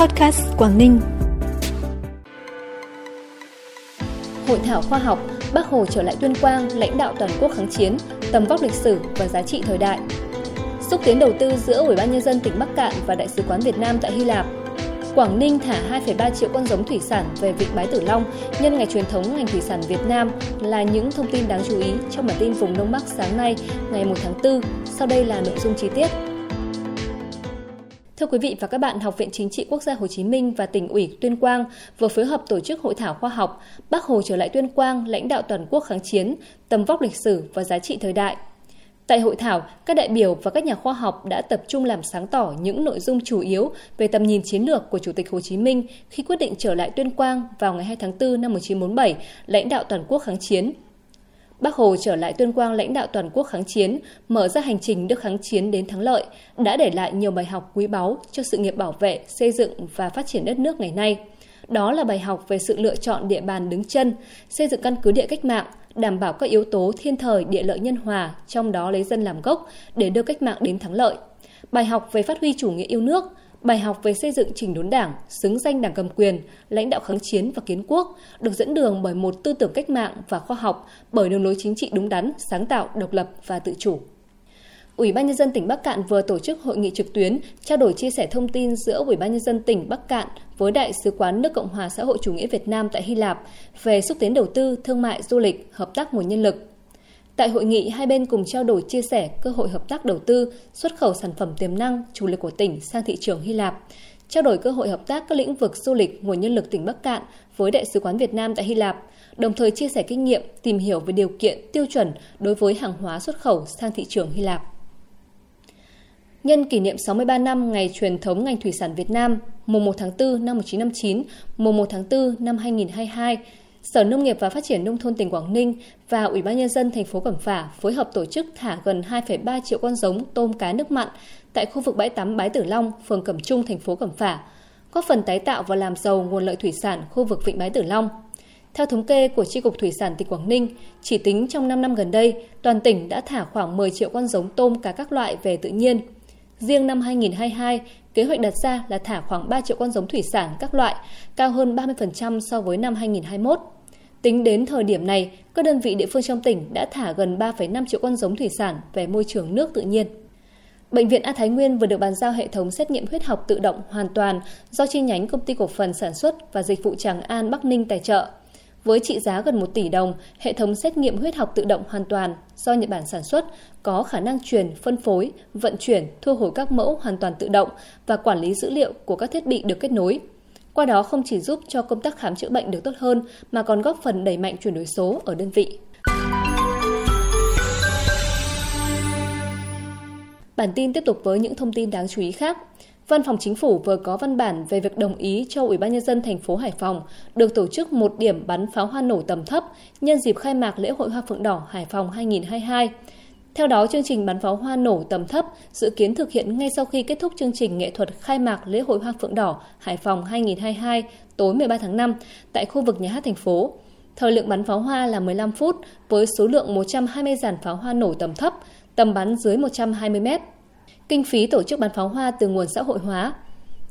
Podcast Quảng Ninh. Hội thảo khoa học Bác Hồ trở lại Tuyên Quang, lãnh đạo toàn quốc kháng chiến, tầm vóc lịch sử và giá trị thời đại. Xúc tiến đầu tư giữa Ủy ban nhân dân tỉnh Bắc Cạn và Đại sứ quán Việt Nam tại Hy Lạp. Quảng Ninh thả 2,3 triệu con giống thủy sản về vịnh Bái Tử Long nhân ngày truyền thống ngành thủy sản Việt Nam là những thông tin đáng chú ý trong bản tin vùng Đông Bắc sáng nay, ngày 1 tháng 4. Sau đây là nội dung chi tiết. Thưa quý vị và các bạn, Học viện Chính trị Quốc gia Hồ Chí Minh và tỉnh ủy Tuyên Quang vừa phối hợp tổ chức hội thảo khoa học Bác Hồ trở lại Tuyên Quang, lãnh đạo toàn quốc kháng chiến, tầm vóc lịch sử và giá trị thời đại. Tại hội thảo, các đại biểu và các nhà khoa học đã tập trung làm sáng tỏ những nội dung chủ yếu về tầm nhìn chiến lược của Chủ tịch Hồ Chí Minh khi quyết định trở lại Tuyên Quang vào ngày 2 tháng 4 năm 1947, lãnh đạo toàn quốc kháng chiến – Bác Hồ trở lại Tuyên Quang lãnh đạo toàn quốc kháng chiến, mở ra hành trình đưa kháng chiến đến thắng lợi, đã để lại nhiều bài học quý báu cho sự nghiệp bảo vệ, xây dựng và phát triển đất nước ngày nay. Đó là bài học về sự lựa chọn địa bàn đứng chân, xây dựng căn cứ địa cách mạng, đảm bảo các yếu tố thiên thời địa lợi nhân hòa, trong đó lấy dân làm gốc để đưa cách mạng đến thắng lợi. Bài học về phát huy chủ nghĩa yêu nước, Bài học về xây dựng trình đốn đảng, xứng danh đảng cầm quyền, lãnh đạo kháng chiến và kiến quốc, được dẫn đường bởi một tư tưởng cách mạng và khoa học, bởi đường lối chính trị đúng đắn, sáng tạo, độc lập và tự chủ. Ủy ban nhân dân tỉnh Bắc Cạn vừa tổ chức hội nghị trực tuyến trao đổi chia sẻ thông tin giữa Ủy ban nhân dân tỉnh Bắc Cạn với Đại sứ quán nước Cộng hòa xã hội chủ nghĩa Việt Nam tại Hy Lạp về xúc tiến đầu tư, thương mại, du lịch, hợp tác nguồn nhân lực. Tại hội nghị, hai bên cùng trao đổi chia sẻ cơ hội hợp tác đầu tư, xuất khẩu sản phẩm tiềm năng, chủ lực của tỉnh sang thị trường Hy Lạp, trao đổi cơ hội hợp tác các lĩnh vực du lịch, nguồn nhân lực tỉnh Bắc Cạn với Đại sứ quán Việt Nam tại Hy Lạp, đồng thời chia sẻ kinh nghiệm, tìm hiểu về điều kiện, tiêu chuẩn đối với hàng hóa xuất khẩu sang thị trường Hy Lạp. Nhân kỷ niệm 63 năm ngày truyền thống ngành thủy sản Việt Nam, mùng 1 tháng 4 năm 1959, mùng 1 tháng 4 năm 2022, Sở Nông nghiệp và Phát triển Nông thôn tỉnh Quảng Ninh và Ủy ban Nhân dân thành phố Cẩm Phả phối hợp tổ chức thả gần 2,3 triệu con giống tôm cá nước mặn tại khu vực bãi tắm Bái Tử Long, phường Cẩm Trung, thành phố Cẩm Phả, góp phần tái tạo và làm giàu nguồn lợi thủy sản khu vực Vịnh Bái Tử Long. Theo thống kê của Tri Cục Thủy sản tỉnh Quảng Ninh, chỉ tính trong 5 năm gần đây, toàn tỉnh đã thả khoảng 10 triệu con giống tôm cá các loại về tự nhiên. Riêng năm 2022, kế hoạch đặt ra là thả khoảng 3 triệu con giống thủy sản các loại, cao hơn 30% so với năm 2021. Tính đến thời điểm này, các đơn vị địa phương trong tỉnh đã thả gần 3,5 triệu con giống thủy sản về môi trường nước tự nhiên. Bệnh viện A Thái Nguyên vừa được bàn giao hệ thống xét nghiệm huyết học tự động hoàn toàn do chi nhánh công ty cổ phần sản xuất và dịch vụ Tràng An Bắc Ninh tài trợ. Với trị giá gần 1 tỷ đồng, hệ thống xét nghiệm huyết học tự động hoàn toàn do Nhật Bản sản xuất có khả năng truyền, phân phối, vận chuyển, thu hồi các mẫu hoàn toàn tự động và quản lý dữ liệu của các thiết bị được kết nối. Qua đó không chỉ giúp cho công tác khám chữa bệnh được tốt hơn mà còn góp phần đẩy mạnh chuyển đổi số ở đơn vị. Bản tin tiếp tục với những thông tin đáng chú ý khác. Văn phòng Chính phủ vừa có văn bản về việc đồng ý cho Ủy ban nhân dân thành phố Hải Phòng được tổ chức một điểm bắn pháo hoa nổ tầm thấp nhân dịp khai mạc lễ hội Hoa Phượng Đỏ Hải Phòng 2022. Theo đó, chương trình bắn pháo hoa nổ tầm thấp dự kiến thực hiện ngay sau khi kết thúc chương trình nghệ thuật khai mạc lễ hội Hoa Phượng Đỏ Hải Phòng 2022 tối 13 tháng 5 tại khu vực nhà hát thành phố. Thời lượng bắn pháo hoa là 15 phút với số lượng 120 dàn pháo hoa nổ tầm thấp, tầm bắn dưới 120 mét. Kinh phí tổ chức bắn pháo hoa từ nguồn xã hội hóa.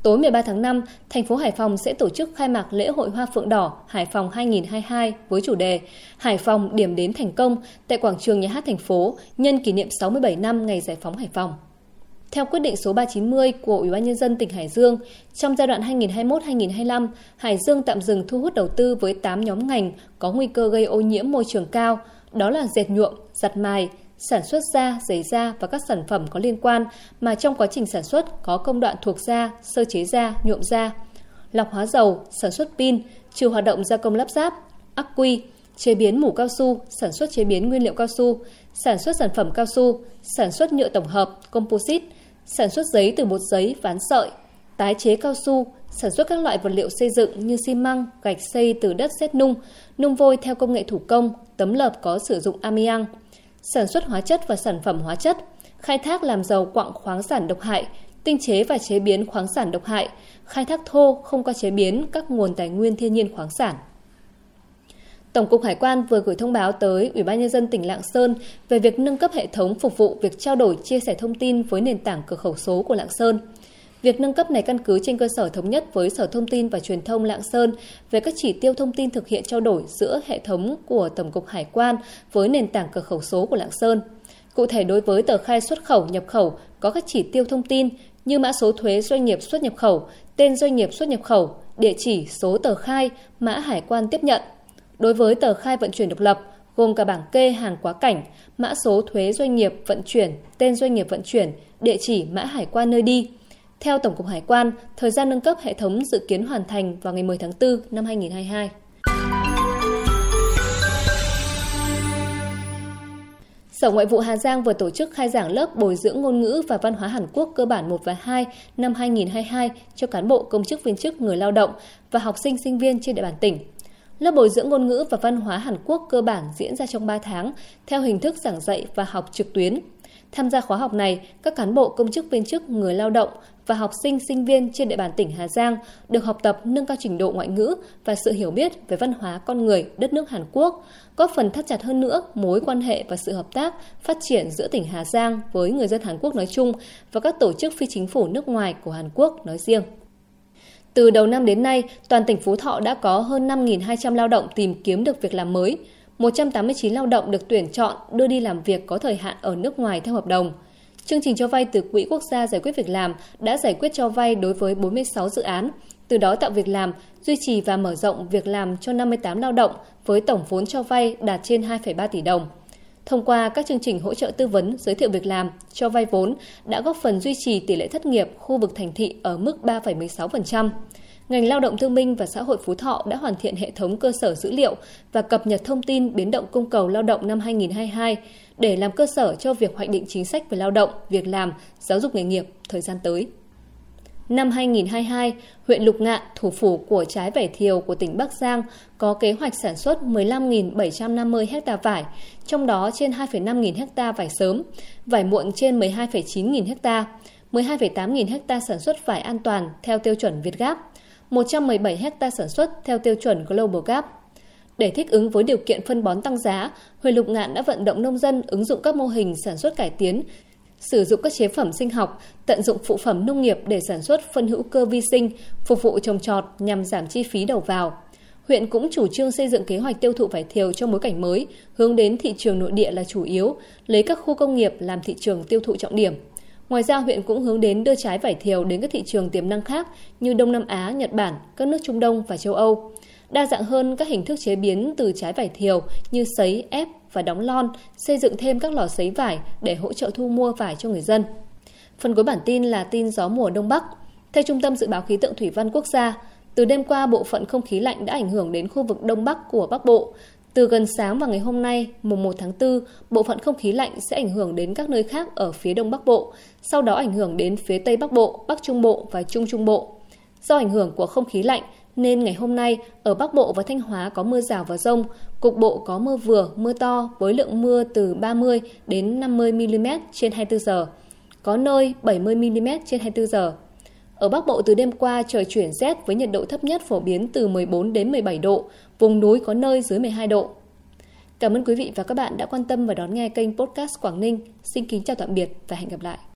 Tối 13 tháng 5, thành phố Hải Phòng sẽ tổ chức khai mạc lễ hội Hoa Phượng Đỏ Hải Phòng 2022 với chủ đề Hải Phòng điểm đến thành công tại quảng trường nhà hát thành phố nhân kỷ niệm 67 năm ngày giải phóng Hải Phòng. Theo quyết định số 390 của Ủy ban nhân dân tỉnh Hải Dương, trong giai đoạn 2021-2025, Hải Dương tạm dừng thu hút đầu tư với 8 nhóm ngành có nguy cơ gây ô nhiễm môi trường cao, đó là dệt nhuộm, giặt mài, sản xuất da, giấy da và các sản phẩm có liên quan mà trong quá trình sản xuất có công đoạn thuộc da, sơ chế da, nhuộm da, lọc hóa dầu, sản xuất pin, trừ hoạt động gia công lắp ráp, ắc quy, chế biến mủ cao su, sản xuất chế biến nguyên liệu cao su, sản xuất sản phẩm cao su, sản xuất nhựa tổng hợp, composite, sản xuất giấy từ bột giấy, ván sợi, tái chế cao su, sản xuất các loại vật liệu xây dựng như xi măng, gạch xây từ đất sét nung, nung vôi theo công nghệ thủ công, tấm lợp có sử dụng amiang, sản xuất hóa chất và sản phẩm hóa chất, khai thác làm giàu quặng khoáng sản độc hại, tinh chế và chế biến khoáng sản độc hại, khai thác thô không qua chế biến các nguồn tài nguyên thiên nhiên khoáng sản. Tổng cục Hải quan vừa gửi thông báo tới Ủy ban nhân dân tỉnh Lạng Sơn về việc nâng cấp hệ thống phục vụ việc trao đổi chia sẻ thông tin với nền tảng cửa khẩu số của Lạng Sơn. Việc nâng cấp này căn cứ trên cơ sở thống nhất với Sở Thông tin và Truyền thông Lạng Sơn về các chỉ tiêu thông tin thực hiện trao đổi giữa hệ thống của Tổng cục Hải quan với nền tảng cửa khẩu số của Lạng Sơn. Cụ thể đối với tờ khai xuất khẩu nhập khẩu có các chỉ tiêu thông tin như mã số thuế doanh nghiệp xuất nhập khẩu, tên doanh nghiệp xuất nhập khẩu, địa chỉ số tờ khai, mã hải quan tiếp nhận. Đối với tờ khai vận chuyển độc lập, gồm cả bảng kê hàng quá cảnh, mã số thuế doanh nghiệp vận chuyển, tên doanh nghiệp vận chuyển, địa chỉ mã hải quan nơi đi. Theo Tổng cục Hải quan, thời gian nâng cấp hệ thống dự kiến hoàn thành vào ngày 10 tháng 4 năm 2022. Sở Ngoại vụ Hà Giang vừa tổ chức khai giảng lớp bồi dưỡng ngôn ngữ và văn hóa Hàn Quốc cơ bản 1 và 2 năm 2022 cho cán bộ công chức viên chức người lao động và học sinh sinh viên trên địa bàn tỉnh. Lớp bồi dưỡng ngôn ngữ và văn hóa Hàn Quốc cơ bản diễn ra trong 3 tháng theo hình thức giảng dạy và học trực tuyến. Tham gia khóa học này, các cán bộ công chức viên chức người lao động và học sinh sinh viên trên địa bàn tỉnh Hà Giang được học tập nâng cao trình độ ngoại ngữ và sự hiểu biết về văn hóa con người đất nước Hàn Quốc, góp phần thắt chặt hơn nữa mối quan hệ và sự hợp tác phát triển giữa tỉnh Hà Giang với người dân Hàn Quốc nói chung và các tổ chức phi chính phủ nước ngoài của Hàn Quốc nói riêng. Từ đầu năm đến nay, toàn tỉnh Phú Thọ đã có hơn 5.200 lao động tìm kiếm được việc làm mới. 189 lao động được tuyển chọn đưa đi làm việc có thời hạn ở nước ngoài theo hợp đồng. Chương trình cho vay từ Quỹ Quốc gia giải quyết việc làm đã giải quyết cho vay đối với 46 dự án, từ đó tạo việc làm, duy trì và mở rộng việc làm cho 58 lao động với tổng vốn cho vay đạt trên 2,3 tỷ đồng. Thông qua các chương trình hỗ trợ tư vấn, giới thiệu việc làm, cho vay vốn đã góp phần duy trì tỷ lệ thất nghiệp khu vực thành thị ở mức 3,16%. Ngành Lao động Thương minh và Xã hội Phú Thọ đã hoàn thiện hệ thống cơ sở dữ liệu và cập nhật thông tin biến động cung cầu lao động năm 2022 để làm cơ sở cho việc hoạch định chính sách về lao động, việc làm, giáo dục nghề nghiệp thời gian tới. Năm 2022, huyện Lục Ngạn, thủ phủ của trái vải thiều của tỉnh Bắc Giang, có kế hoạch sản xuất 15.750 ha vải, trong đó trên 2,5 nghìn ha vải sớm, vải muộn trên 12,9 nghìn ha, 12,8 nghìn ha sản xuất vải an toàn theo tiêu chuẩn Việt gáp. 117 ha sản xuất theo tiêu chuẩn Global Gap. Để thích ứng với điều kiện phân bón tăng giá, huyện Lục Ngạn đã vận động nông dân ứng dụng các mô hình sản xuất cải tiến, sử dụng các chế phẩm sinh học, tận dụng phụ phẩm nông nghiệp để sản xuất phân hữu cơ vi sinh, phục vụ trồng trọt nhằm giảm chi phí đầu vào. Huyện cũng chủ trương xây dựng kế hoạch tiêu thụ vải thiều trong bối cảnh mới, hướng đến thị trường nội địa là chủ yếu, lấy các khu công nghiệp làm thị trường tiêu thụ trọng điểm. Ngoài ra, huyện cũng hướng đến đưa trái vải thiều đến các thị trường tiềm năng khác như Đông Nam Á, Nhật Bản, các nước Trung Đông và châu Âu. Đa dạng hơn các hình thức chế biến từ trái vải thiều như sấy, ép và đóng lon, xây dựng thêm các lò sấy vải để hỗ trợ thu mua vải cho người dân. Phần cuối bản tin là tin gió mùa Đông Bắc. Theo Trung tâm Dự báo Khí tượng Thủy văn Quốc gia, từ đêm qua bộ phận không khí lạnh đã ảnh hưởng đến khu vực Đông Bắc của Bắc Bộ. Từ gần sáng và ngày hôm nay, mùng 1 tháng 4, bộ phận không khí lạnh sẽ ảnh hưởng đến các nơi khác ở phía Đông Bắc Bộ, sau đó ảnh hưởng đến phía Tây Bắc Bộ, Bắc Trung Bộ và Trung Trung Bộ. Do ảnh hưởng của không khí lạnh, nên ngày hôm nay ở Bắc Bộ và Thanh Hóa có mưa rào và rông, cục bộ có mưa vừa, mưa to với lượng mưa từ 30 đến 50 mm trên 24 giờ, có nơi 70 mm trên 24 giờ. Ở Bắc Bộ từ đêm qua trời chuyển rét với nhiệt độ thấp nhất phổ biến từ 14 đến 17 độ, vùng núi có nơi dưới 12 độ. Cảm ơn quý vị và các bạn đã quan tâm và đón nghe kênh podcast Quảng Ninh. Xin kính chào tạm biệt và hẹn gặp lại.